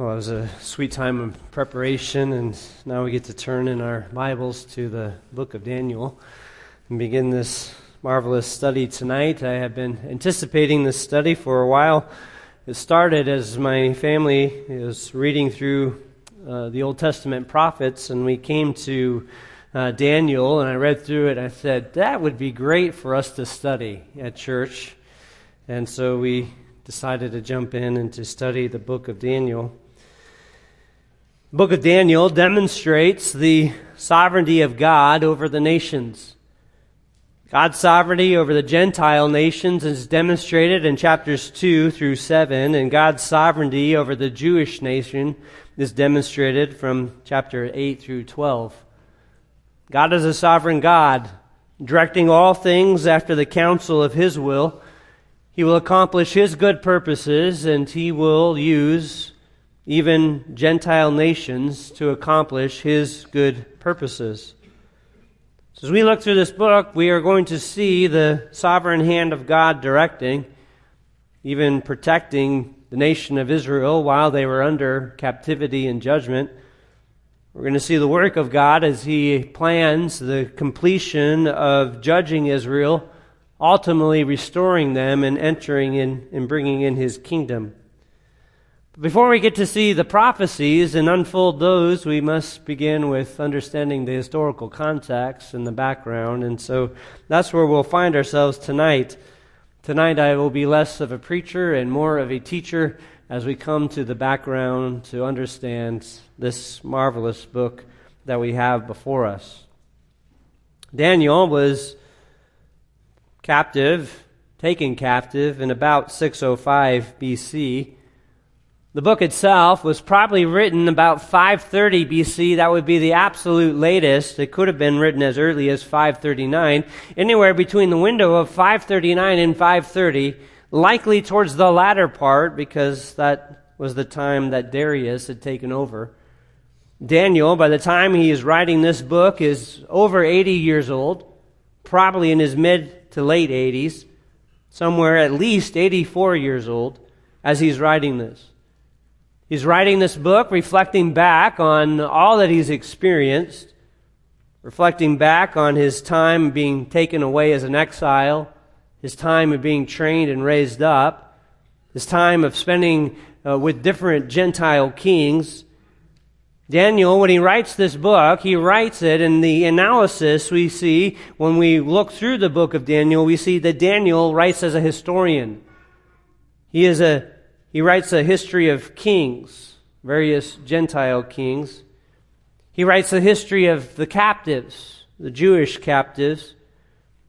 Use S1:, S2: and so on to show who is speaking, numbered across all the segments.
S1: Well, it was a sweet time of preparation, and now we get to turn in our Bibles to the book of Daniel and begin this marvelous study tonight. I have been anticipating this study for a while. It started as my family is reading through uh, the Old Testament prophets, and we came to uh, Daniel, and I read through it, and I said, that would be great for us to study at church. And so we decided to jump in and to study the book of Daniel. Book of Daniel demonstrates the sovereignty of God over the nations. God's sovereignty over the Gentile nations is demonstrated in chapters 2 through 7, and God's sovereignty over the Jewish nation is demonstrated from chapter 8 through 12. God is a sovereign God, directing all things after the counsel of His will. He will accomplish His good purposes, and He will use even Gentile nations, to accomplish his good purposes. So as we look through this book, we are going to see the sovereign hand of God directing, even protecting the nation of Israel while they were under captivity and judgment. We're going to see the work of God as He plans the completion of judging Israel, ultimately restoring them and entering in and bringing in His kingdom. Before we get to see the prophecies and unfold those, we must begin with understanding the historical context and the background. And so that's where we'll find ourselves tonight. Tonight, I will be less of a preacher and more of a teacher as we come to the background to understand this marvelous book that we have before us. Daniel was captive, taken captive in about 605 BC. The book itself was probably written about 530 BC. That would be the absolute latest. It could have been written as early as 539. Anywhere between the window of 539 and 530, likely towards the latter part, because that was the time that Darius had taken over. Daniel, by the time he is writing this book, is over 80 years old, probably in his mid to late 80s, somewhere at least 84 years old as he's writing this. He's writing this book reflecting back on all that he's experienced, reflecting back on his time being taken away as an exile, his time of being trained and raised up, his time of spending uh, with different Gentile kings. Daniel, when he writes this book, he writes it in the analysis we see when we look through the book of Daniel, we see that Daniel writes as a historian. He is a he writes a history of kings, various Gentile kings. He writes a history of the captives, the Jewish captives.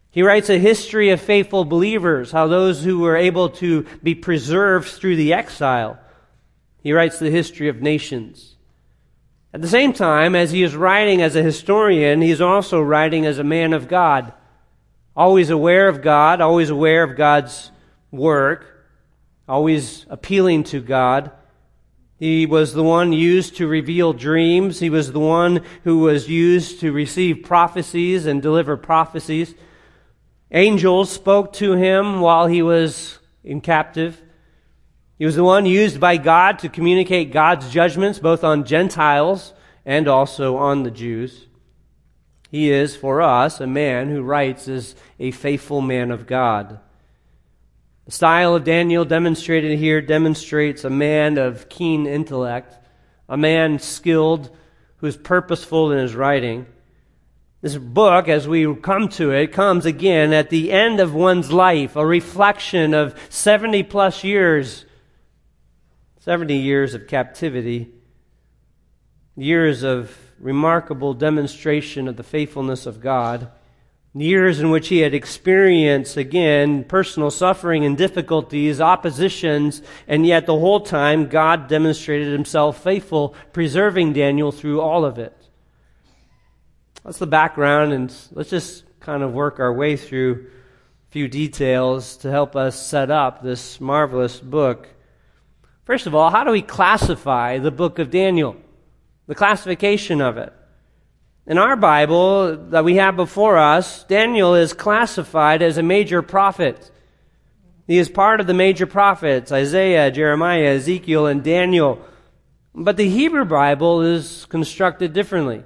S1: He writes a history of faithful believers, how those who were able to be preserved through the exile. He writes the history of nations. At the same time, as he is writing as a historian, he is also writing as a man of God, always aware of God, always aware of God's work always appealing to God. He was the one used to reveal dreams. He was the one who was used to receive prophecies and deliver prophecies. Angels spoke to him while he was in captive. He was the one used by God to communicate God's judgments both on Gentiles and also on the Jews. He is, for us, a man who writes as a faithful man of God. The style of Daniel demonstrated here demonstrates a man of keen intellect, a man skilled who is purposeful in his writing. This book, as we come to it, comes again at the end of one's life, a reflection of 70 plus years, 70 years of captivity, years of remarkable demonstration of the faithfulness of God years in which he had experienced, again, personal suffering and difficulties, oppositions, and yet the whole time God demonstrated himself faithful, preserving Daniel through all of it. That's the background, and let's just kind of work our way through a few details to help us set up this marvelous book. First of all, how do we classify the book of Daniel? The classification of it. In our Bible that we have before us, Daniel is classified as a major prophet. He is part of the major prophets Isaiah, Jeremiah, Ezekiel, and Daniel. But the Hebrew Bible is constructed differently.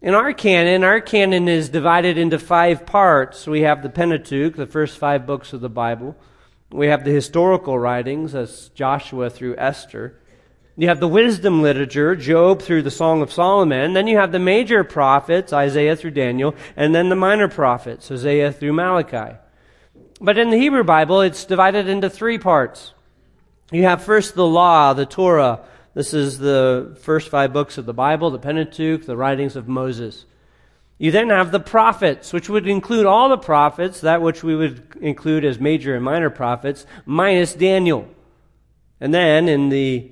S1: In our canon, our canon is divided into five parts. We have the Pentateuch, the first five books of the Bible. We have the historical writings, as Joshua through Esther. You have the wisdom literature, Job through the Song of Solomon. Then you have the major prophets, Isaiah through Daniel, and then the minor prophets, Hosea through Malachi. But in the Hebrew Bible, it's divided into three parts. You have first the law, the Torah. This is the first five books of the Bible, the Pentateuch, the writings of Moses. You then have the prophets, which would include all the prophets, that which we would include as major and minor prophets, minus Daniel. And then in the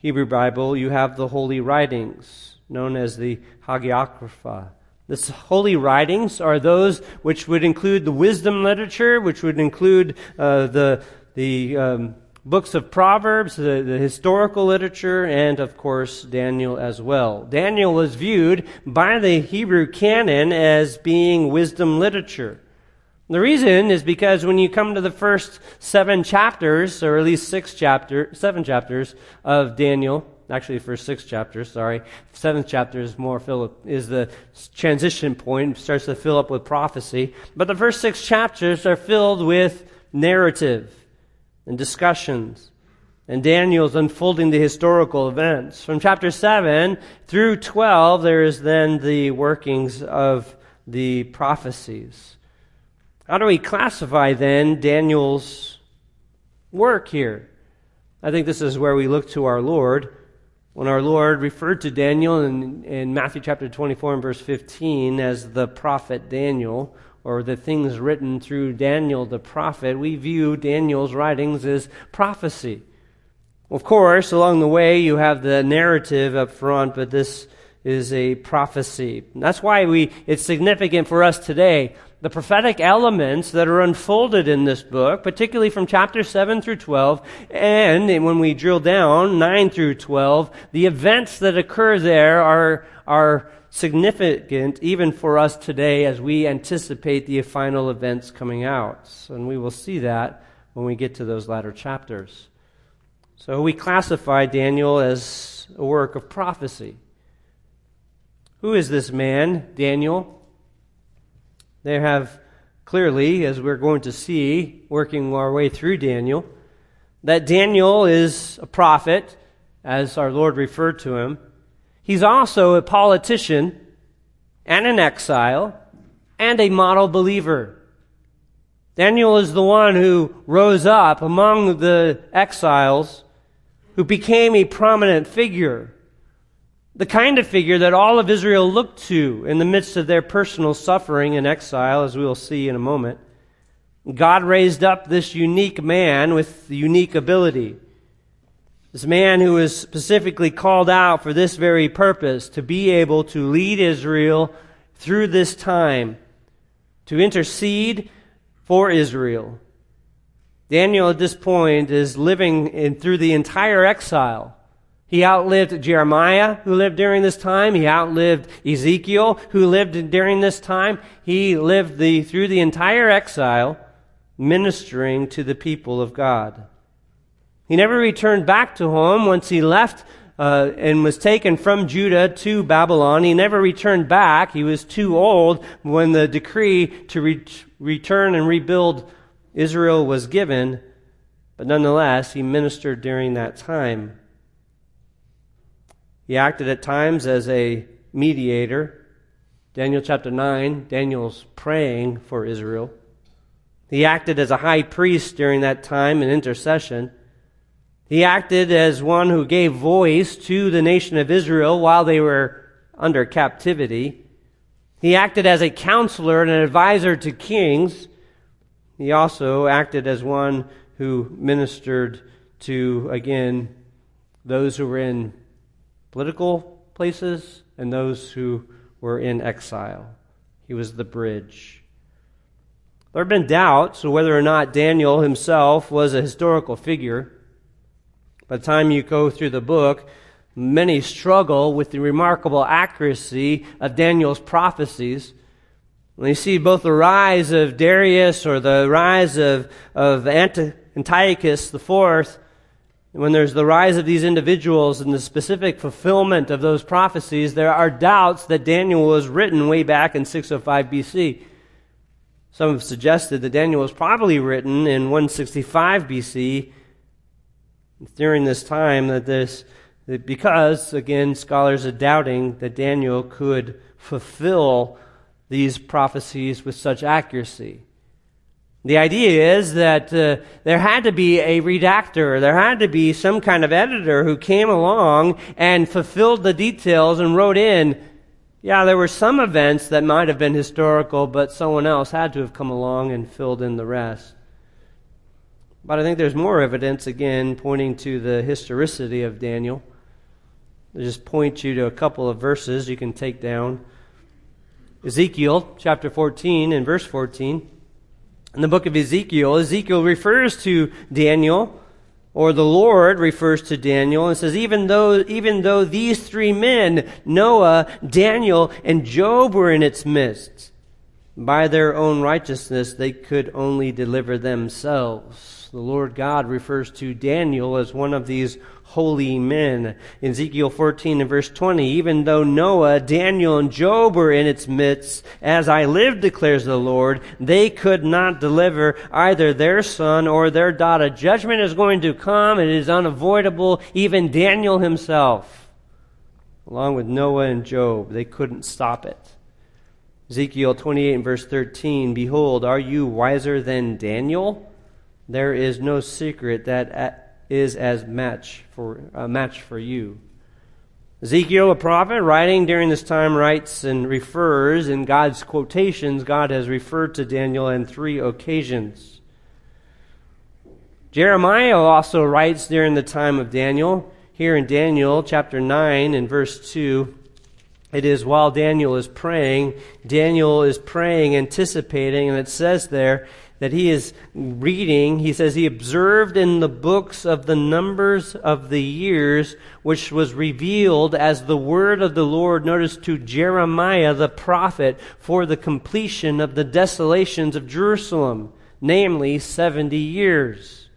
S1: Hebrew Bible, you have the holy writings, known as the Hagiographa. The holy writings are those which would include the wisdom literature, which would include uh, the, the um, books of Proverbs, the, the historical literature, and of course Daniel as well. Daniel was viewed by the Hebrew canon as being wisdom literature. The reason is because when you come to the first seven chapters, or at least six chapter, seven chapters of Daniel, actually the first six chapters, sorry, seventh chapter is more fill is the transition point, starts to fill up with prophecy. But the first six chapters are filled with narrative and discussions. And Daniel's unfolding the historical events. From chapter 7 through 12, there is then the workings of the prophecies. How do we classify then Daniel's work here? I think this is where we look to our Lord. When our Lord referred to Daniel in, in Matthew chapter 24 and verse 15 as the prophet Daniel, or the things written through Daniel the prophet, we view Daniel's writings as prophecy. Of course, along the way, you have the narrative up front, but this is a prophecy. That's why we, it's significant for us today the prophetic elements that are unfolded in this book, particularly from chapter 7 through 12, and when we drill down, 9 through 12, the events that occur there are, are significant even for us today as we anticipate the final events coming out. And we will see that when we get to those latter chapters. So we classify Daniel as a work of prophecy. Who is this man, Daniel? They have clearly, as we're going to see, working our way through Daniel, that Daniel is a prophet, as our Lord referred to him. He's also a politician and an exile and a model believer. Daniel is the one who rose up among the exiles, who became a prominent figure the kind of figure that all of Israel looked to in the midst of their personal suffering and exile, as we will see in a moment. God raised up this unique man with unique ability. This man who was specifically called out for this very purpose to be able to lead Israel through this time, to intercede for Israel. Daniel at this point is living in, through the entire exile. He outlived Jeremiah, who lived during this time. He outlived Ezekiel, who lived during this time. He lived the, through the entire exile, ministering to the people of God. He never returned back to home once he left uh, and was taken from Judah to Babylon. He never returned back. He was too old when the decree to re- return and rebuild Israel was given. But nonetheless, he ministered during that time. He acted at times as a mediator. Daniel chapter 9, Daniel's praying for Israel. He acted as a high priest during that time in intercession. He acted as one who gave voice to the nation of Israel while they were under captivity. He acted as a counselor and an advisor to kings. He also acted as one who ministered to, again, those who were in political places and those who were in exile. He was the bridge. There have been doubts whether or not Daniel himself was a historical figure. By the time you go through the book, many struggle with the remarkable accuracy of Daniel's prophecies. When you see both the rise of Darius or the rise of, of Antiochus IV When there's the rise of these individuals and the specific fulfillment of those prophecies, there are doubts that Daniel was written way back in 605 BC. Some have suggested that Daniel was probably written in 165 BC during this time that this because again scholars are doubting that Daniel could fulfill these prophecies with such accuracy. The idea is that uh, there had to be a redactor, there had to be some kind of editor who came along and fulfilled the details and wrote in, yeah, there were some events that might have been historical, but someone else had to have come along and filled in the rest. But I think there's more evidence, again, pointing to the historicity of Daniel. I'll just point you to a couple of verses you can take down. Ezekiel chapter 14 and verse 14. In the book of Ezekiel, Ezekiel refers to Daniel, or the Lord refers to Daniel and says, even though, even though these three men, Noah, Daniel, and Job were in its midst, by their own righteousness they could only deliver themselves. The Lord God refers to Daniel as one of these holy men. In Ezekiel 14 and verse 20, even though Noah, Daniel, and Job were in its midst, as I live, declares the Lord, they could not deliver either their son or their daughter. Judgment is going to come. It is unavoidable. Even Daniel himself, along with Noah and Job, they couldn't stop it. Ezekiel 28 and verse 13, Behold, are you wiser than Daniel? There is no secret that is as match for a match for you. Ezekiel, a prophet, writing during this time, writes and refers in God's quotations. God has referred to Daniel on three occasions. Jeremiah also writes during the time of Daniel. Here in Daniel chapter 9 and verse 2, it is while Daniel is praying, Daniel is praying, anticipating, and it says there, that he is reading, he says he observed in the books of the numbers of the years, which was revealed as the word of the Lord, notice to Jeremiah the prophet, for the completion of the desolations of Jerusalem, namely 70 years.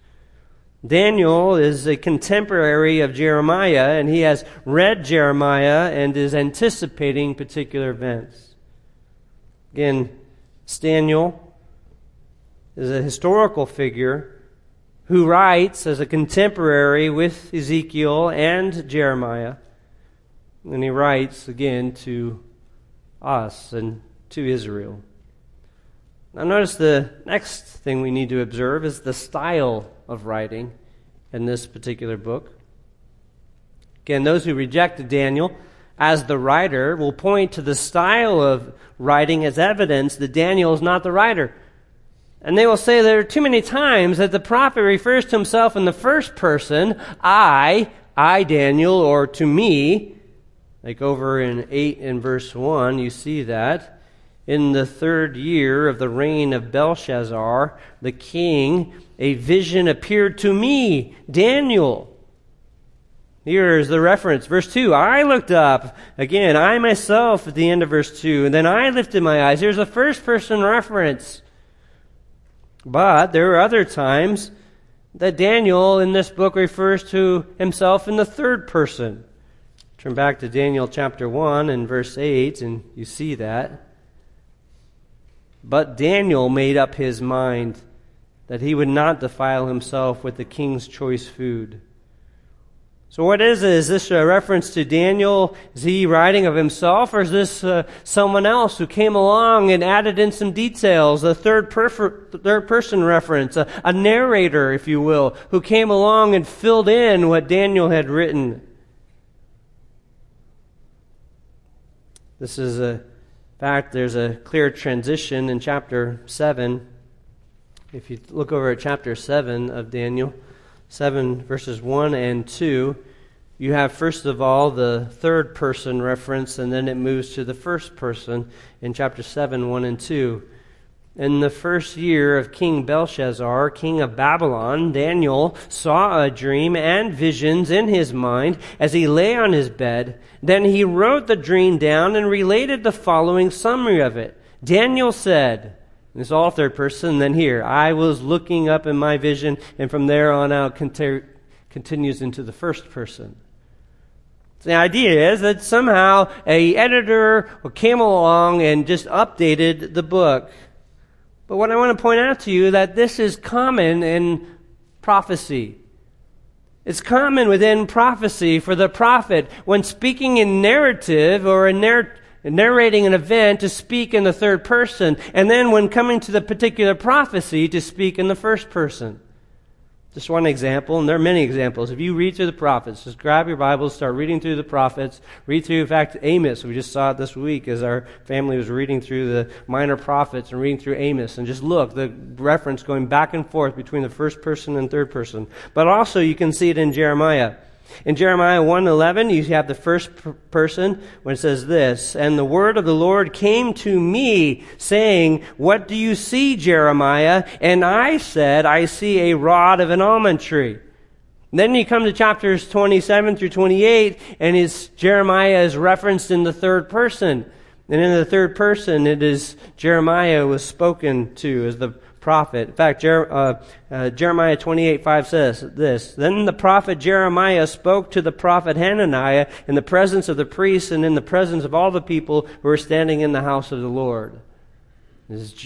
S1: Daniel is a contemporary of Jeremiah, and he has read Jeremiah and is anticipating particular events. Again, Daniel is a historical figure who writes as a contemporary with Ezekiel and Jeremiah. And he writes again to us and to Israel. Now, notice the next thing we need to observe is the style of writing in this particular book. Again, those who rejected Daniel as the writer will point to the style of writing as evidence that Daniel is not the writer. And they will say there are too many times that the prophet refers to himself in the first person, I, I, Daniel, or to me. Like over in 8 and verse 1, you see that. In the third year of the reign of Belshazzar, the king, a vision appeared to me, Daniel. Here's the reference. Verse 2. I looked up. Again, I myself at the end of verse 2. And then I lifted my eyes. Here's a first person reference. But there are other times that Daniel in this book refers to himself in the third person. Turn back to Daniel chapter 1 and verse 8, and you see that. But Daniel made up his mind that he would not defile himself with the king's choice food. So, what is it? Is this a reference to Daniel? He writing of himself, or is this uh, someone else who came along and added in some details? A third, perf- third person reference, a, a narrator, if you will, who came along and filled in what Daniel had written. This is a fact, there's a clear transition in chapter 7. If you look over at chapter 7 of Daniel, 7, verses 1 and 2, you have, first of all, the third person reference, and then it moves to the first person in chapter 7, 1 and 2. In the first year of King Belshazzar, king of Babylon, Daniel saw a dream and visions in his mind as he lay on his bed. Then he wrote the dream down and related the following summary of it. Daniel said, it's all third person. Then here, I was looking up in my vision, and from there on out, continues into the first person. The idea is that somehow a editor came along and just updated the book. But what I want to point out to you that this is common in prophecy. It's common within prophecy for the prophet when speaking in narrative or in narr- narrating an event to speak in the third person, and then when coming to the particular prophecy to speak in the first person. Just one example, and there are many examples. If you read through the prophets, just grab your Bibles, start reading through the prophets. Read through, in fact, Amos. We just saw it this week as our family was reading through the minor prophets and reading through Amos. And just look, the reference going back and forth between the first person and third person. But also, you can see it in Jeremiah. In Jeremiah 1:11, you have the first person when it says this, "And the word of the Lord came to me, saying, What do you see, Jeremiah? And I said, I see a rod of an almond tree." then you come to chapters 27 through 28, and Jeremiah is referenced in the third person. And in the third person, it is Jeremiah was spoken to as the prophet. In fact, Jer- uh, uh, Jeremiah 28 5 says this Then the prophet Jeremiah spoke to the prophet Hananiah in the presence of the priests and in the presence of all the people who were standing in the house of the Lord.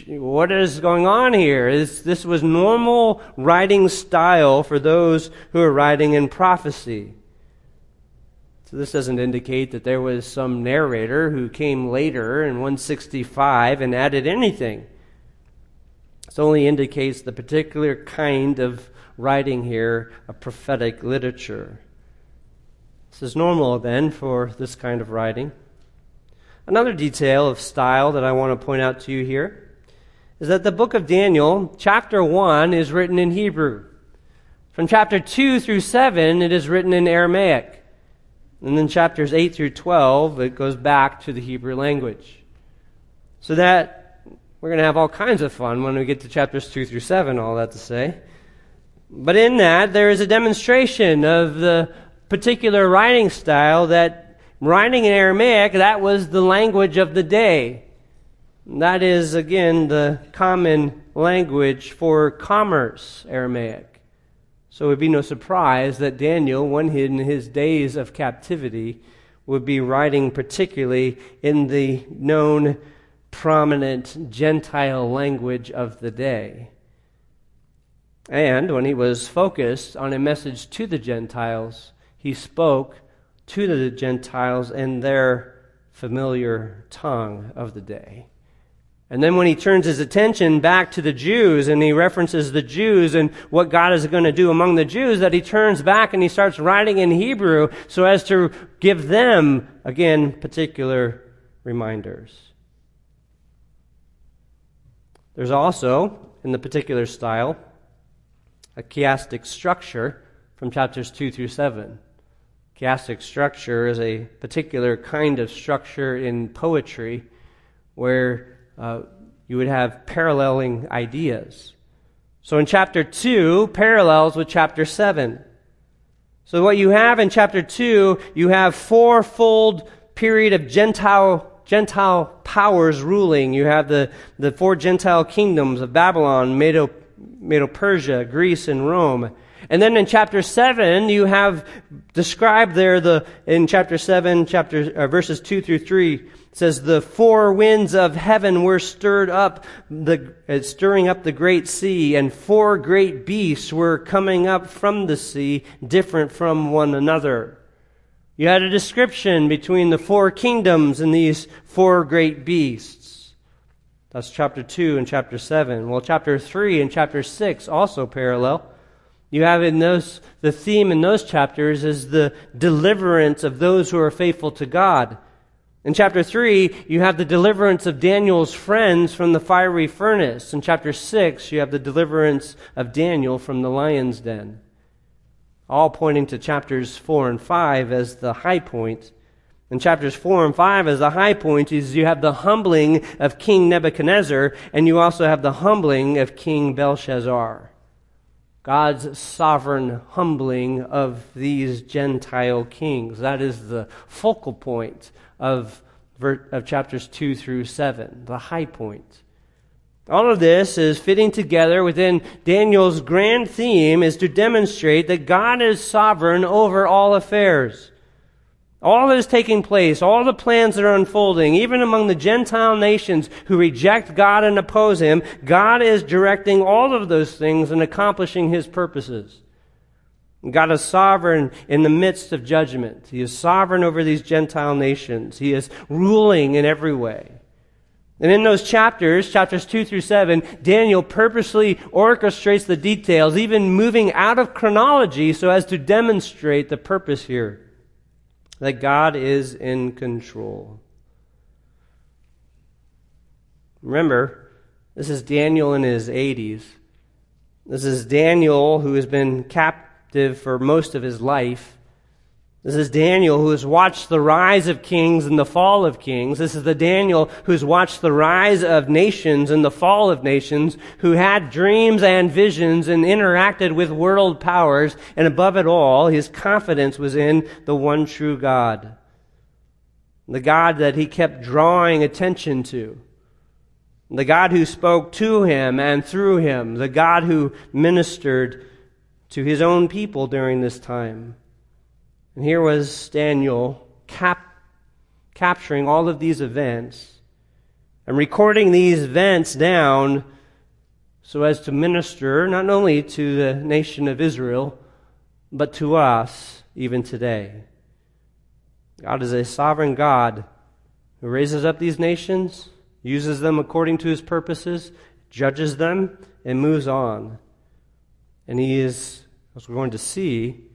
S1: what is going on here? This, this was normal writing style for those who are writing in prophecy. So this doesn't indicate that there was some narrator who came later in 165 and added anything. This only indicates the particular kind of writing here, a prophetic literature. This is normal then for this kind of writing. Another detail of style that I want to point out to you here is that the book of Daniel, chapter 1, is written in Hebrew. From chapter 2 through 7, it is written in Aramaic. And then chapters 8 through 12, it goes back to the Hebrew language. So that we're going to have all kinds of fun when we get to chapters 2 through 7, all that to say. But in that, there is a demonstration of the particular writing style that writing in Aramaic, that was the language of the day. That is, again, the common language for commerce, Aramaic. So it would be no surprise that Daniel, when in his days of captivity, would be writing particularly in the known prominent Gentile language of the day. And when he was focused on a message to the Gentiles, he spoke to the Gentiles in their familiar tongue of the day. And then when he turns his attention back to the Jews and he references the Jews and what God is going to do among the Jews, that he turns back and he starts writing in Hebrew so as to give them, again, particular reminders. There's also, in the particular style, a chiastic structure from chapters 2 through 7. Chiastic structure is a particular kind of structure in poetry where uh, you would have paralleling ideas. So in chapter 2, parallels with chapter 7. So what you have in chapter 2, you have fourfold period of Gentile Gentile powers ruling. You have the, the four Gentile kingdoms of Babylon, Medo, Medo Persia, Greece, and Rome. And then in chapter 7, you have described there the, in chapter 7, chapter, uh, verses 2 through 3, says the four winds of heaven were stirred up, the, uh, stirring up the great sea, and four great beasts were coming up from the sea, different from one another. You had a description between the four kingdoms and these four great beasts. That's chapter 2 and chapter 7. Well, chapter 3 and chapter 6 also parallel. You have in those, the theme in those chapters is the deliverance of those who are faithful to God. In chapter 3, you have the deliverance of Daniel's friends from the fiery furnace. In chapter 6, you have the deliverance of Daniel from the lion's den all pointing to chapters 4 and 5 as the high point. In chapters 4 and 5 as the high point is you have the humbling of King Nebuchadnezzar and you also have the humbling of King Belshazzar. God's sovereign humbling of these Gentile kings. That is the focal point of, of chapters 2 through 7, the high point. All of this is fitting together within Daniel's grand theme is to demonstrate that God is sovereign over all affairs. All that is taking place, all the plans that are unfolding, even among the Gentile nations who reject God and oppose Him, God is directing all of those things and accomplishing His purposes. God is sovereign in the midst of judgment. He is sovereign over these Gentile nations. He is ruling in every way. And in those chapters, chapters 2 through 7, Daniel purposely orchestrates the details, even moving out of chronology so as to demonstrate the purpose here that God is in control. Remember, this is Daniel in his 80s. This is Daniel who has been captive for most of his life. This is Daniel who has watched the rise of kings and the fall of kings. This is the Daniel who's watched the rise of nations and the fall of nations, who had dreams and visions and interacted with world powers. And above it all, his confidence was in the one true God. The God that he kept drawing attention to. The God who spoke to him and through him. The God who ministered to his own people during this time. And here was Daniel cap- capturing all of these events and recording these events down so as to minister not only to the nation of Israel, but to us even today. God is a sovereign God who raises up these nations, uses them according to his purposes, judges them, and moves on. And he is, as we're going to see,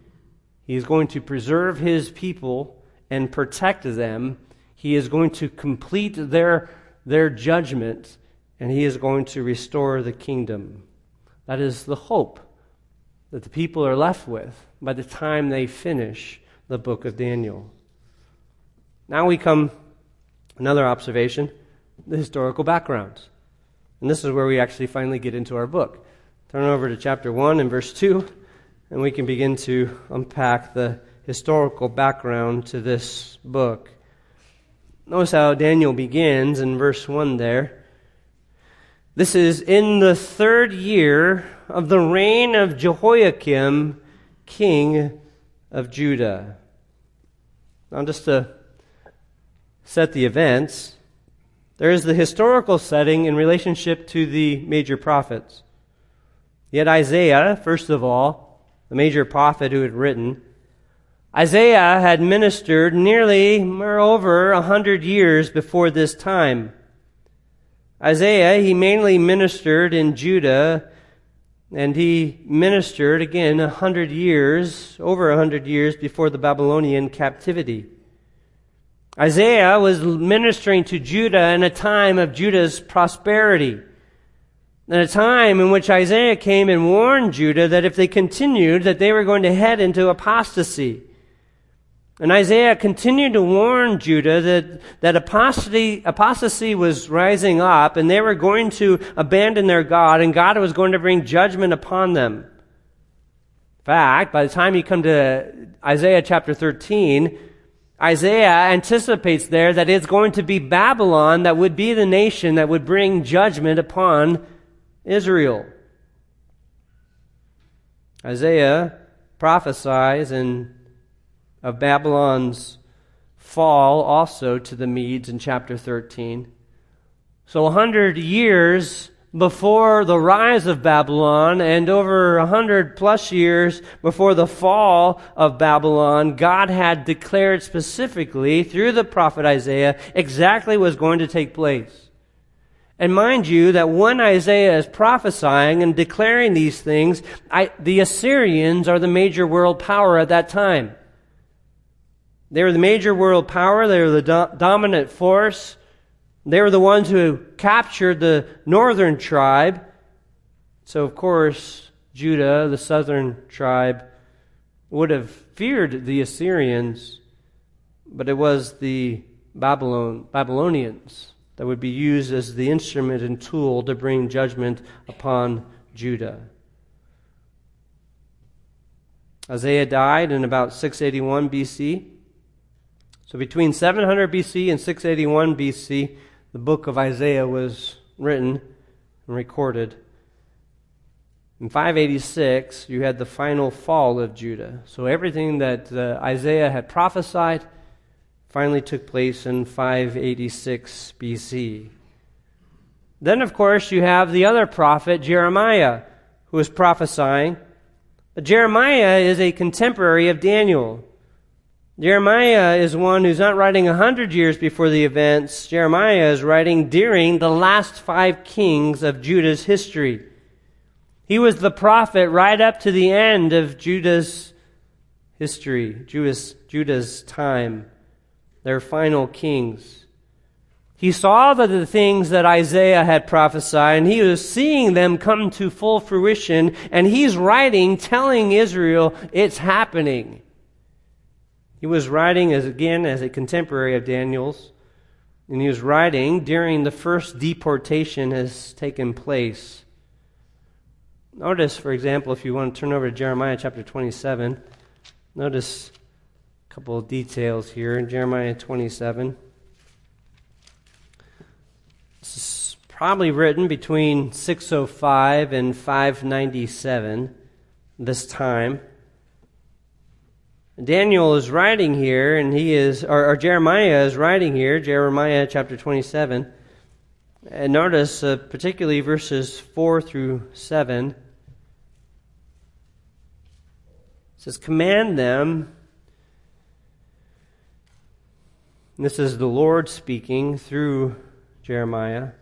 S1: he is going to preserve his people and protect them. He is going to complete their, their judgment, and he is going to restore the kingdom. That is the hope that the people are left with by the time they finish the book of Daniel. Now we come another observation, the historical background. And this is where we actually finally get into our book. Turn over to chapter 1 and verse 2 and we can begin to unpack the historical background to this book. Notice how Daniel begins in verse 1 there. This is in the third year of the reign of Jehoiakim, king of Judah. Now, just to set the events, there is the historical setting in relationship to the major prophets. Yet Isaiah, first of all, the major prophet who had written. Isaiah had ministered nearly over a hundred years before this time. Isaiah, he mainly ministered in Judah, and he ministered again a hundred years, over a hundred years before the Babylonian captivity. Isaiah was ministering to Judah in a time of Judah's prosperity a time in which Isaiah came and warned Judah that if they continued, that they were going to head into apostasy. And Isaiah continued to warn Judah that, that apostasy, apostasy was rising up and they were going to abandon their God and God was going to bring judgment upon them. In fact, by the time you come to Isaiah chapter 13, Isaiah anticipates there that it's going to be Babylon that would be the nation that would bring judgment upon Israel. Isaiah prophesies in, of Babylon's fall also to the Medes in chapter 13. So, a hundred years before the rise of Babylon and over a hundred plus years before the fall of Babylon, God had declared specifically through the prophet Isaiah exactly what was going to take place. And mind you, that when Isaiah is prophesying and declaring these things, I, the Assyrians are the major world power at that time. They were the major world power. They were the do- dominant force. They were the ones who captured the northern tribe. So, of course, Judah, the southern tribe, would have feared the Assyrians, but it was the Babylon, Babylonians that would be used as the instrument and tool to bring judgment upon Judah. Isaiah died in about 681 BC. So between 700 BC and 681 BC, the book of Isaiah was written. and recorded. In 586, you had the final fall of Judah. So everything that uh, Isaiah had prophesied finally took place in 586 BC. Then, of course, you have the other prophet, Jeremiah, who is prophesying. Jeremiah is a contemporary of Daniel. Jeremiah is one who's not writing a hundred years before the events. Jeremiah is writing during the last five kings of Judah's history. He was the prophet right up to the end of Judah's history, Judah's, Judah's time, their final kings. He saw the, the things that Isaiah had prophesied, and he was seeing them come to full fruition, and he's writing, telling Israel it's happening. He was writing as again as a contemporary of Daniel's, and he was writing during the first deportation has taken place. Notice, for example, if you want to turn over to Jeremiah chapter 27, notice couple of details here in Jeremiah 27. This is probably written between 605 and 597, this time. Daniel is writing here, and he is, or, or Jeremiah is writing here, Jeremiah chapter 27. And notice, uh, particularly verses 4 through 7. It says, Command them. And this is the Lord speaking through Jeremiah. It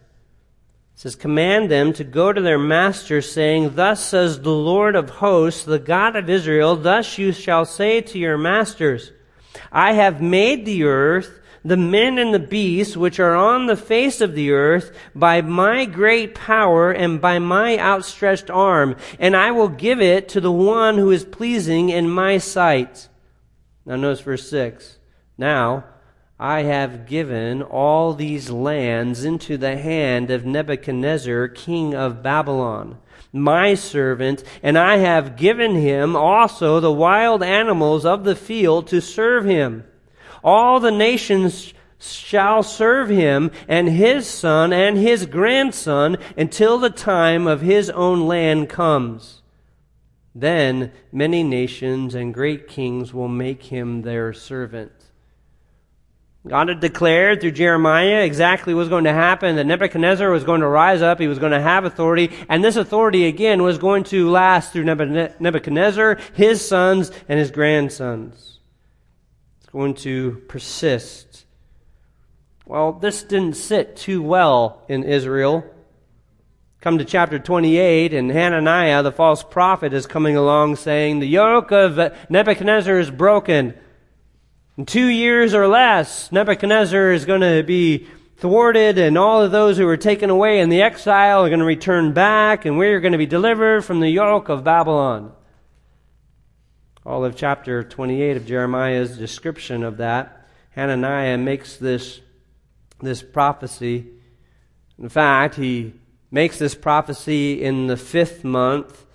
S1: says, Command them to go to their master, saying, Thus says the Lord of hosts, the God of Israel, thus you shall say to your masters, I have made the earth, the men and the beasts which are on the face of the earth by my great power and by my outstretched arm, and I will give it to the one who is pleasing in my sight. Now notice verse 6. Now, I have given all these lands into the hand of Nebuchadnezzar, king of Babylon, my servant, and I have given him also the wild animals of the field to serve him. All the nations shall serve him and his son and his grandson until the time of his own land comes. Then many nations and great kings will make him their servant. God had declared through Jeremiah exactly what was going to happen, that Nebuchadnezzar was going to rise up, he was going to have authority, and this authority again was going to last through Nebuchadnezzar, his sons, and his grandsons. It's going to persist. Well, this didn't sit too well in Israel. Come to chapter 28, and Hananiah, the false prophet, is coming along saying, The yoke of Nebuchadnezzar is broken. In two years or less, Nebuchadnezzar is going to be thwarted, and all of those who were taken away in the exile are going to return back, and we're going to be delivered from the yoke of Babylon. All of chapter 28 of Jeremiah's description of that, Hananiah makes this, this prophecy. In fact, he makes this prophecy in the fifth month,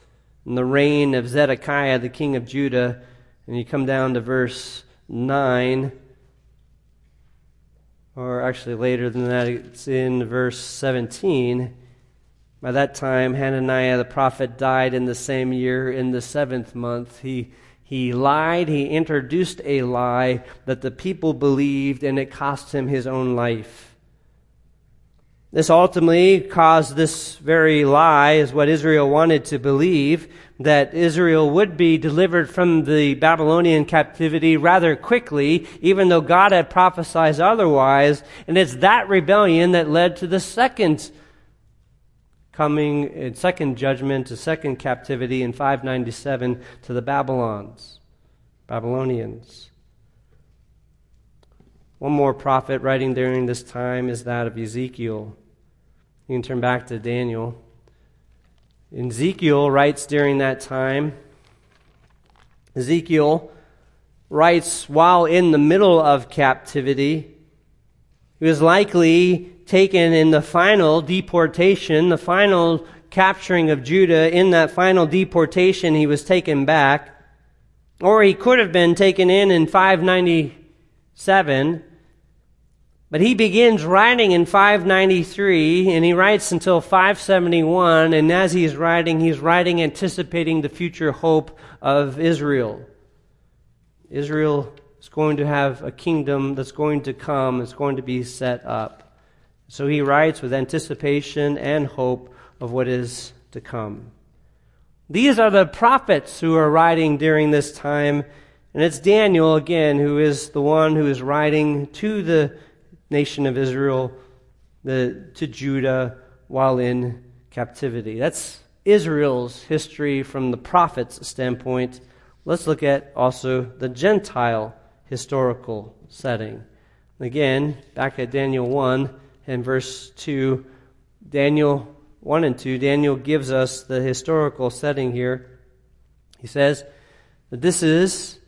S1: in the reign of Zedekiah, the king of Judah, and you come down to verse 9, or actually later than that, it's in verse 17. By that time, Hananiah the prophet died in the same year, in the seventh month. He, he lied, he introduced a lie that the people believed, and it cost him his own life. This ultimately caused this very lie, is what Israel wanted to believe, that Israel would be delivered from the Babylonian captivity rather quickly, even though God had prophesied otherwise. And it's that rebellion that led to the second coming, uh, second judgment, a second captivity in 597 to the Babylons, Babylonians. One more prophet writing during this time is that of Ezekiel. You can turn back to Daniel. Ezekiel writes during that time. Ezekiel writes while in the middle of captivity. He was likely taken in the final deportation, the final capturing of Judah. In that final deportation, he was taken back. Or he could have been taken in in 597 But he begins writing in 593 and he writes until 571. And as he's writing, he's writing anticipating the future hope of Israel. Israel is going to have a kingdom that's going to come, it's going to be set up. So he writes with anticipation and hope of what is to come. These are the prophets who are writing during this time, and it's Daniel again who is the one who is writing to the nation of Israel, the, to Judah, while in captivity. That's Israel's history from the prophet's standpoint. Let's look at also the Gentile historical setting. Again, back at Daniel 1 and verse 2, Daniel 1 and 2, Daniel gives us the historical setting here. He says that this is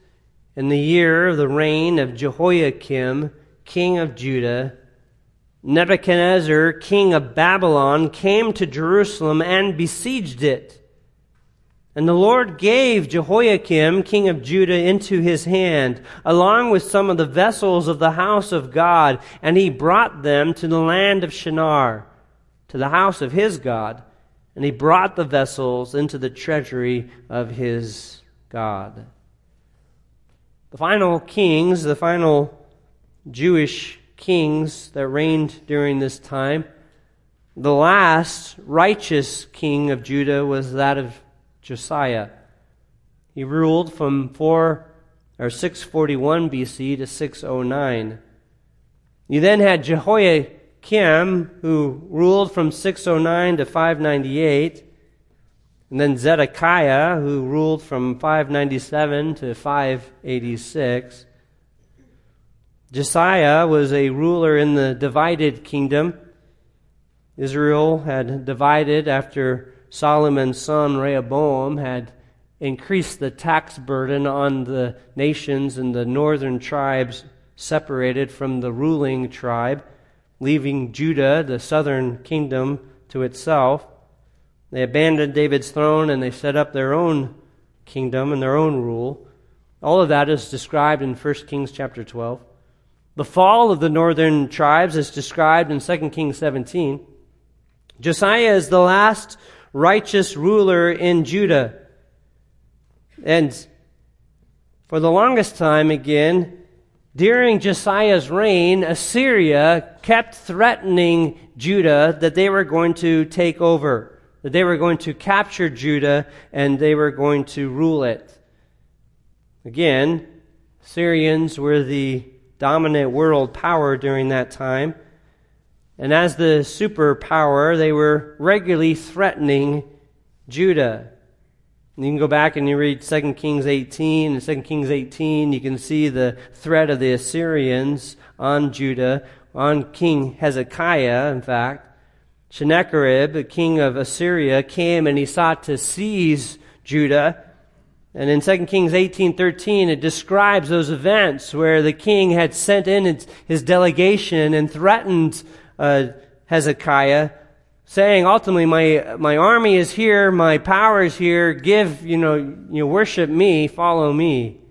S1: in the year of the reign of Jehoiakim, king of Judah. Nebuchadnezzar, king of Babylon, came to Jerusalem and besieged it. And the Lord gave Jehoiakim, king of Judah, into his hand, along with some of the vessels of the house of God, and he brought them to the land of Shinar, to the house of his God, and he brought the vessels into the treasury of his God. The final kings, the final Jewish kings that reigned during this time, the last righteous king of Judah was that of Josiah. He ruled from 4 or 641 BC to 609. You then had Jehoiakim, who ruled from 609 to 598. And then Zedekiah, who ruled from 597 to 586. Josiah was a ruler in the divided kingdom. Israel had divided after Solomon's son Rehoboam had increased the tax burden on the nations and the northern tribes separated from the ruling tribe, leaving Judah, the southern kingdom, to itself. They abandoned David's throne and they set up their own kingdom and their own rule. All of that is described in 1 Kings chapter 12. The fall of the northern tribes is described in 2 Kings 17. Josiah is the last righteous ruler in Judah. And for the longest time, again, during Josiah's reign, Assyria kept threatening Judah that they were going to take over, that they were going to capture Judah and they were going to rule it. Again, Assyrians were the dominant world power during that time. And as the superpower, they were regularly threatening Judah. And you can go back and you read 2 Kings 18. In 2 Kings 18, you can see the threat of the Assyrians on Judah, on King Hezekiah, in fact. Sennacherib, the king of Assyria, came and he sought to seize Judah. And in 2 Kings 18:13 it describes those events where the king had sent in his delegation and threatened uh, Hezekiah, saying ultimately, my, my army is here, my power is here, give, you know, you know, worship me, follow me.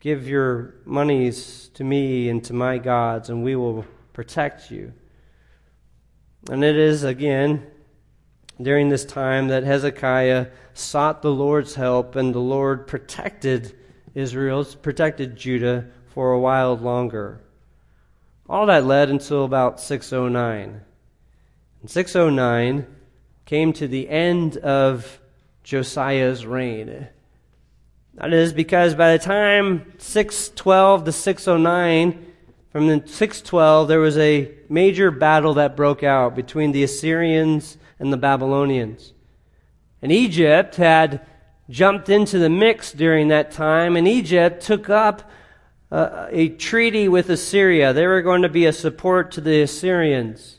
S1: Give your monies to me and to my gods, and we will protect you. And it is, again, during this time that Hezekiah sought the Lord's help, and the Lord protected Israel, protected Judah for a while longer. All that led until about 609. And 609 came to the end of Josiah's reign. That is because by the time 612 to 609, from the 612, there was a major battle that broke out between the Assyrians and the Babylonians. And Egypt had jumped into the mix during that time, and Egypt took up uh, a treaty with Assyria. They were going to be a support to the Assyrians.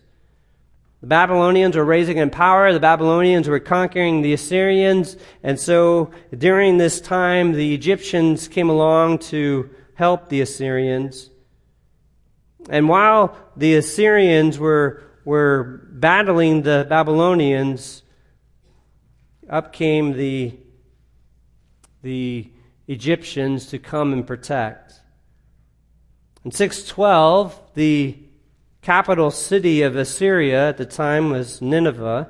S1: The Babylonians were raising in power. The Babylonians were conquering the Assyrians. And so during this time, the Egyptians came along to help the Assyrians. And while the Assyrians were, were battling the Babylonians, up came the, the Egyptians to come and protect. In 612, the capital city of Assyria at the time was Nineveh.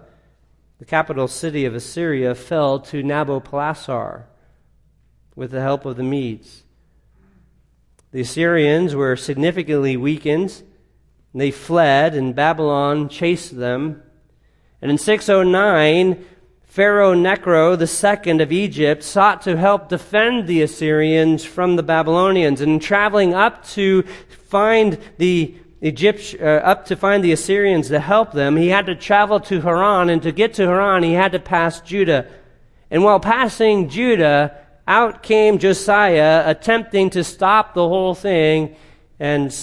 S1: The capital city of Assyria fell to Nabopolassar with the help of the Medes. The Assyrians were significantly weakened. They fled, and Babylon chased them. And in 609, Pharaoh Necho II of Egypt sought to help defend the Assyrians from the Babylonians. And traveling up to find the uh, up to find the Assyrians to help them, he had to travel to Haran. And to get to Haran, he had to pass Judah. And while passing Judah, out came Josiah attempting to stop the whole thing, and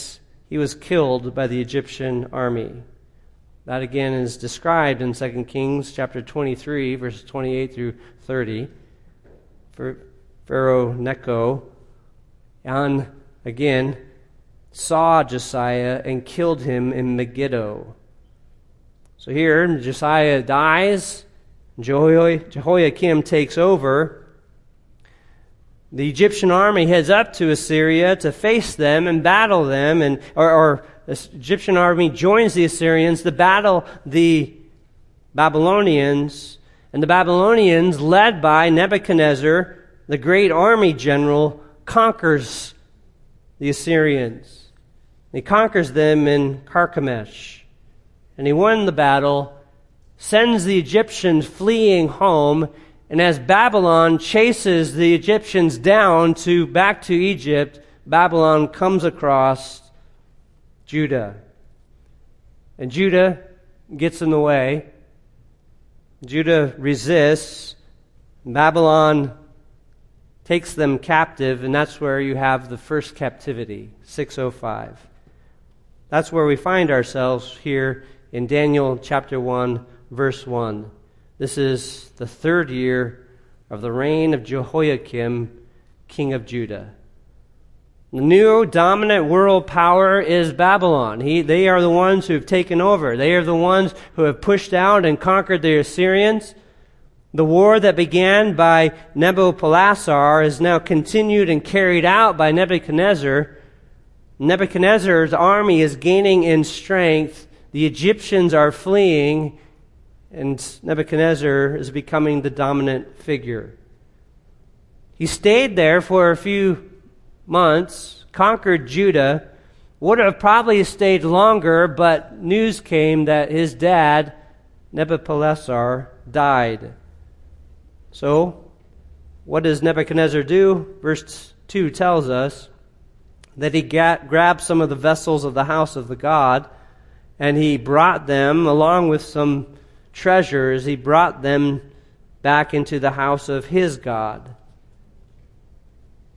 S1: he was killed by the Egyptian army. That again is described in 2 Kings chapter 23, verses 28 through 30. For Pharaoh Necho, and again, saw Josiah and killed him in Megiddo. So here, Josiah dies, Jehoiakim takes over, the Egyptian army heads up to Assyria to face them and battle them, and or, or the Egyptian army joins the Assyrians to battle the Babylonians, and the Babylonians, led by Nebuchadnezzar, the great army general, conquers the Assyrians. He conquers them in Carchemish, and he won the battle, sends the Egyptians fleeing home, and as Babylon chases the Egyptians down to back to Egypt, Babylon comes across Judah. And Judah gets in the way. Judah resists. Babylon takes them captive, and that's where you have the first captivity, 605. That's where we find ourselves here in Daniel chapter 1, verse 1. This is the third year of the reign of Jehoiakim, king of Judah. The new dominant world power is Babylon. He, they are the ones who have taken over. They are the ones who have pushed out and conquered the Assyrians. The war that began by Nabopolassar is now continued and carried out by Nebuchadnezzar. Nebuchadnezzar's army is gaining in strength. The Egyptians are fleeing and Nebuchadnezzar is becoming the dominant figure. He stayed there for a few months, conquered Judah, would have probably stayed longer, but news came that his dad, Nebuchadnezzar, died. So, what does Nebuchadnezzar do? Verse 2 tells us that he got, grabbed some of the vessels of the house of the God and he brought them along with some treasures, he brought them back into the house of his God.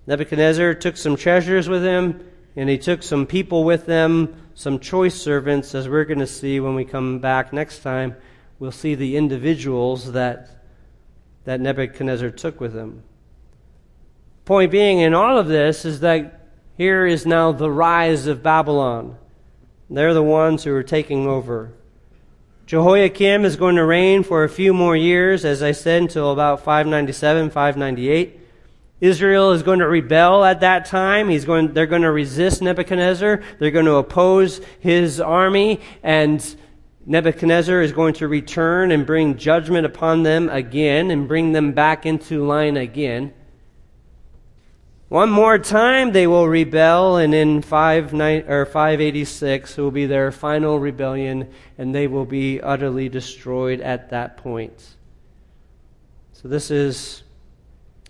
S1: Nebuchadnezzar took some treasures with him, and he took some people with them, some choice servants, as we're going to see when we come back next time. We'll see the individuals that, that Nebuchadnezzar took with him. Point being, in all of this, is that here is now the rise of Babylon. They're the ones who are taking over. Jehoiakim is going to reign for a few more years, as I said, until about 597, 598. Israel is going to rebel at that time. He's going, they're going to resist Nebuchadnezzar. They're going to oppose his army, and Nebuchadnezzar is going to return and bring judgment upon them again and bring them back into line again. One more time they will rebel, and in 5, or 586 will be their final rebellion, and they will be utterly destroyed at that point. So, this is,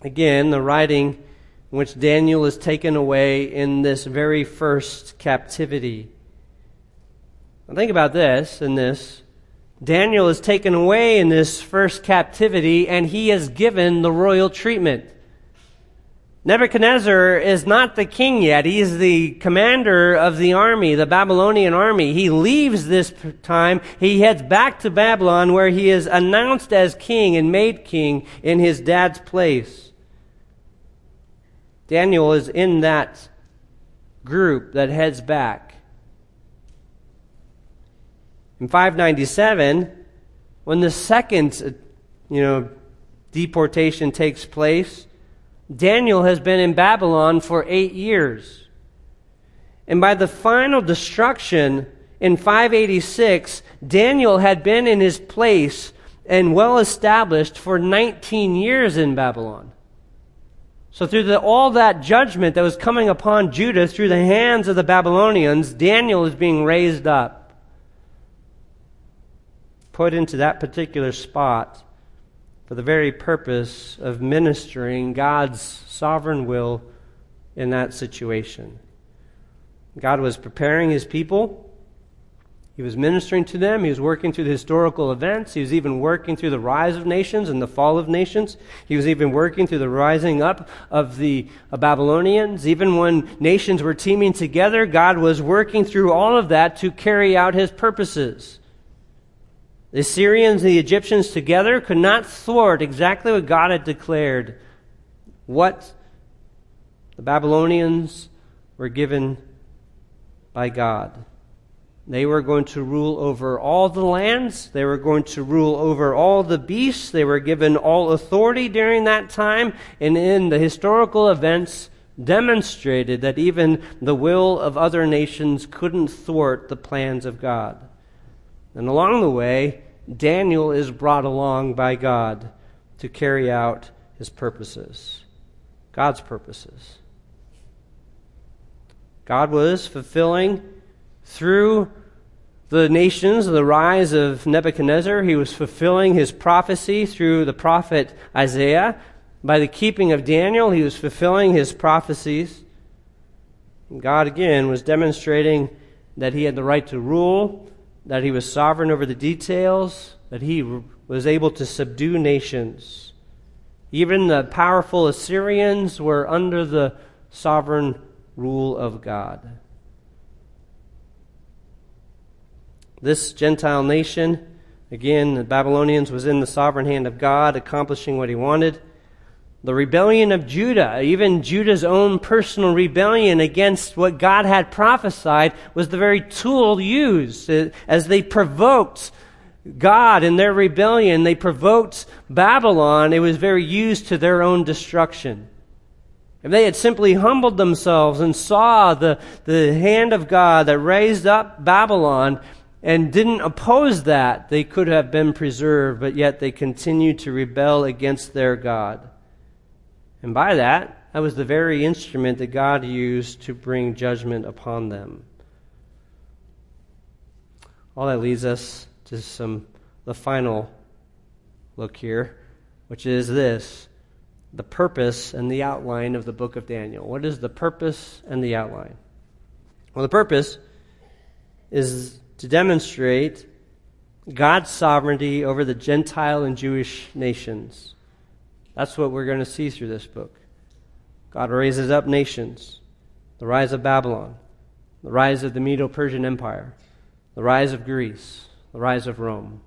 S1: again, the writing in which Daniel is taken away in this very first captivity. Now, think about this in this. Daniel is taken away in this first captivity, and he is given the royal treatment. Nebuchadnezzar is not the king yet. He is the commander of the army, the Babylonian army. He leaves this time. He heads back to Babylon where he is announced as king and made king in his dad's place. Daniel is in that group that heads back. In 597, when the second, uh, you know, deportation takes place, Daniel has been in Babylon for eight years. And by the final destruction in 586, Daniel had been in his place and well established for 19 years in Babylon. So, through the, all that judgment that was coming upon Judah through the hands of the Babylonians, Daniel is being raised up, put into that particular spot for the very purpose of ministering God's sovereign will in that situation. God was preparing his people he was ministering to them. He was working through the historical events. He was even working through the rise of nations and the fall of nations. He was even working through the rising up of the uh, Babylonians. Even when nations were teaming together, God was working through all of that to carry out his purposes. The Assyrians and the Egyptians together could not thwart exactly what God had declared, what the Babylonians were given by God. They were going to rule over all the lands. They were going to rule over all the beasts. They were given all authority during that time. And in the historical events, demonstrated that even the will of other nations couldn't thwart the plans of God. And along the way, Daniel is brought along by God to carry out his purposes, God's purposes. God was fulfilling through the nations, the rise of Nebuchadnezzar, he was fulfilling his prophecy through the prophet Isaiah. By the keeping of Daniel, he was fulfilling his prophecies. God again was demonstrating that he had the right to rule, that he was sovereign over the details, that he was able to subdue nations. Even the powerful Assyrians were under the sovereign rule of God. This Gentile nation, again, the Babylonians, was in the sovereign hand of God, accomplishing what he wanted. The rebellion of Judah, even Judah's own personal rebellion against what God had prophesied, was the very tool used as they provoked God in their rebellion. They provoked Babylon. It was very used to their own destruction. If they had simply humbled themselves and saw the, the hand of God that raised up Babylon, and didn't oppose that, they could have been preserved, but yet they continued to rebel against their God. And by that, that was the very instrument that God used to bring judgment upon them. All that leads us to some the final look here, which is this the purpose and the outline of the book of Daniel. What is the purpose and the outline? Well, the purpose is to demonstrate God's sovereignty over the Gentile and Jewish nations. That's what we're going to see through this book. God raises up nations, the rise of Babylon, the rise of the Medo Persian Empire, the rise of Greece, the rise of Rome.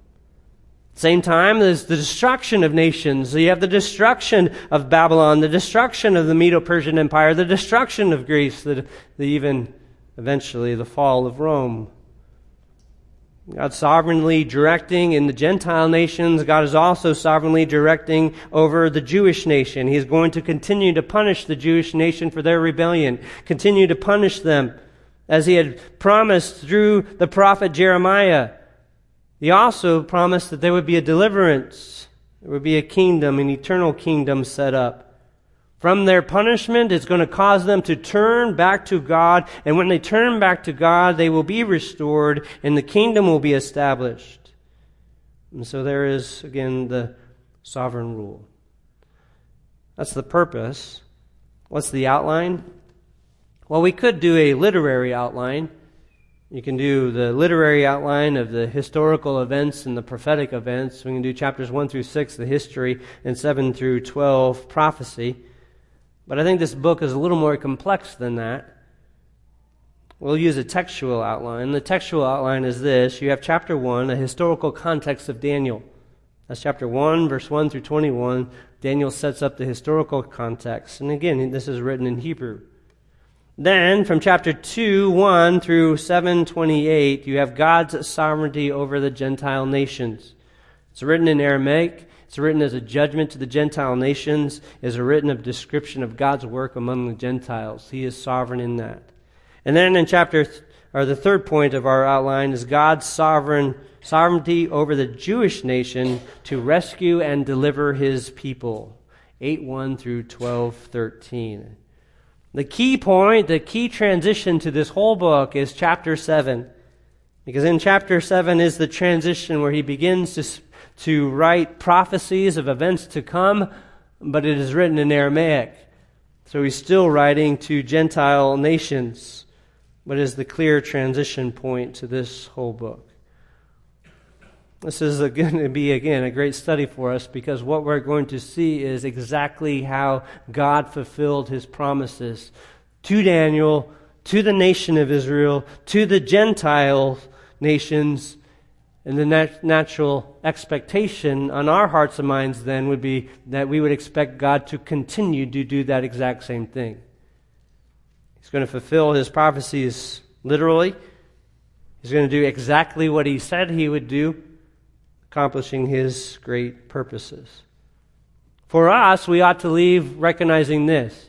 S1: At the same time, there's the destruction of nations. So you have the destruction of Babylon, the destruction of the Medo Persian Empire, the destruction of Greece, the, the even eventually the fall of Rome. God sovereignly directing in the Gentile nations. God is also sovereignly directing over the Jewish nation. He is going to continue to punish the Jewish nation for their rebellion, continue to punish them as he had promised through the prophet Jeremiah. He also promised that there would be a deliverance, there would be a kingdom, an eternal kingdom set up from their punishment. It's going to cause them to turn back to God. And when they turn back to God, they will be restored and the kingdom will be established. And so there is, again, the sovereign rule. That's the purpose. What's the outline? Well, we could do a literary outline. You can do the literary outline of the historical events and the prophetic events. We can do chapters 1 through 6, the history, and 7 through 12, prophecy. But I think this book is a little more complex than that. We'll use a textual outline. The textual outline is this you have chapter 1, a historical context of Daniel. That's chapter 1, verse 1 through 21. Daniel sets up the historical context. And again, this is written in Hebrew. Then, from chapter 2, 1 through 728, you have God's sovereignty over the Gentile nations. It's written in Aramaic. It's written as a judgment to the Gentile nations, is a written a description of God's work among the Gentiles. He is sovereign in that. And then in chapter, or the third point of our outline is God's sovereign sovereignty over the Jewish nation to rescue and deliver his people. 8 1 through 12 13. The key point, the key transition to this whole book is chapter 7. Because in chapter 7 is the transition where he begins to, to write prophecies of events to come, but it is written in Aramaic. So he's still writing to Gentile nations, but is the clear transition point to this whole book. This is going to be, again, a great study for us because what we're going to see is exactly how God fulfilled his promises to Daniel, to the nation of Israel, to the Gentile nations. And the nat- natural expectation on our hearts and minds then would be that we would expect God to continue to do that exact same thing. He's going to fulfill his prophecies literally. He's going to do exactly what he said he would do accomplishing his great purposes. For us, we ought to leave recognizing this.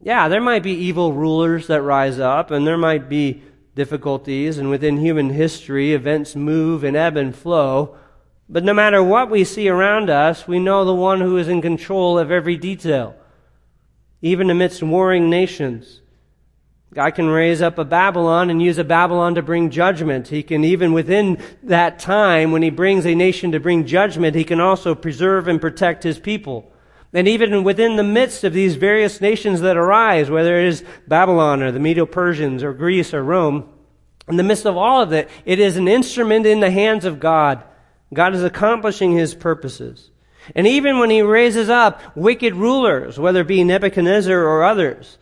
S1: Yeah, there might be evil rulers that rise up, and there might be difficulties, and within human history, events move and ebb and flow. But no matter what we see around us, we know the one who is in control of every detail, even amidst warring nations. God can raise up a Babylon and use a Babylon to bring judgment. He can, even within that time, when he brings a nation to bring judgment, he can also preserve and protect his people. And even within the midst of these various nations that arise, whether it is Babylon or the Medo Persians or Greece or Rome, in the midst of all of it, it is an instrument in the hands of God. God is accomplishing his purposes. And even when he raises up wicked rulers, whether it be Nebuchadnezzar or others,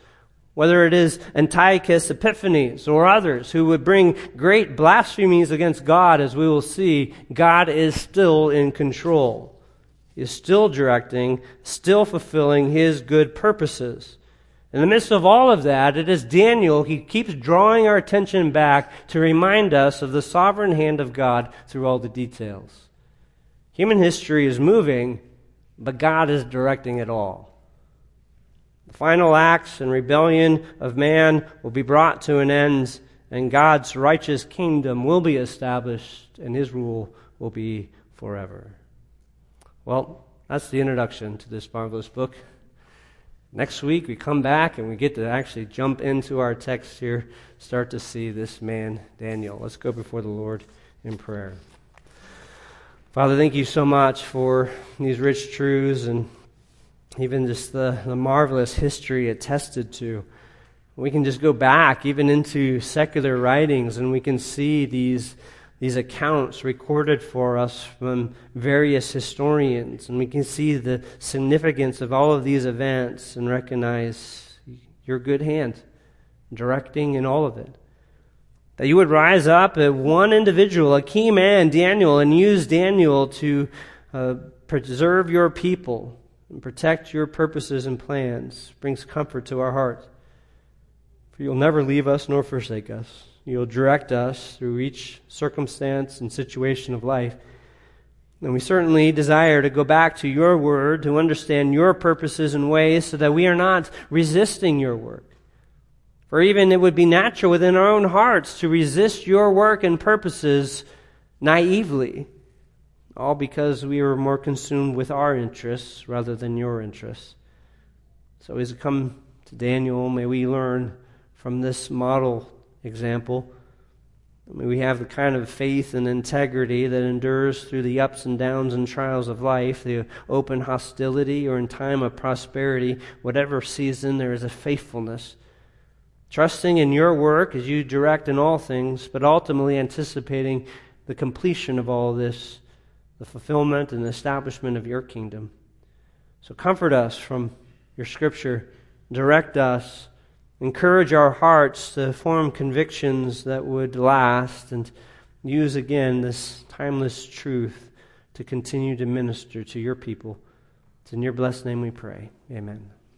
S1: whether it is Antiochus Epiphanes or others who would bring great blasphemies against God, as we will see, God is still in control. Is still directing, still fulfilling his good purposes. In the midst of all of that, it is Daniel, he keeps drawing our attention back to remind us of the sovereign hand of God through all the details. Human history is moving, but God is directing it all. The final acts and rebellion of man will be brought to an end, and God's righteous kingdom will be established, and his rule will be forever. Well, that's the introduction to this marvelous book. Next week, we come back and we get to actually jump into our text here, start to see this man, Daniel. Let's go before the Lord in prayer. Father, thank you so much for these rich truths and even just the, the marvelous history attested to. We can just go back even into secular writings and we can see these, these accounts recorded for us from various historians. And we can see the significance of all of these events and recognize your good hand directing in all of it. That you would rise up at one individual, a key man, Daniel, and use Daniel to uh, preserve your people and protect your purposes and plans brings comfort to our heart. For you'll never leave us nor forsake us. You'll direct us through each circumstance and situation of life. And we certainly desire to go back to your word, to understand your purposes and ways, so that we are not resisting your work. For even it would be natural within our own hearts to resist your work and purposes naively all because we were more consumed with our interests rather than your interests. So, as we come to Daniel, may we learn from this model example. May we have the kind of faith and integrity that endures through the ups and downs and trials of life, the open hostility, or in time of prosperity, whatever season, there is a faithfulness. Trusting in your work as you direct in all things, but ultimately anticipating the completion of all this the fulfillment and establishment of your kingdom. So comfort us from your scripture, direct us, encourage our hearts to form convictions that would last, and use again this timeless truth to continue to minister to your people. It's in your blessed name we pray. Amen.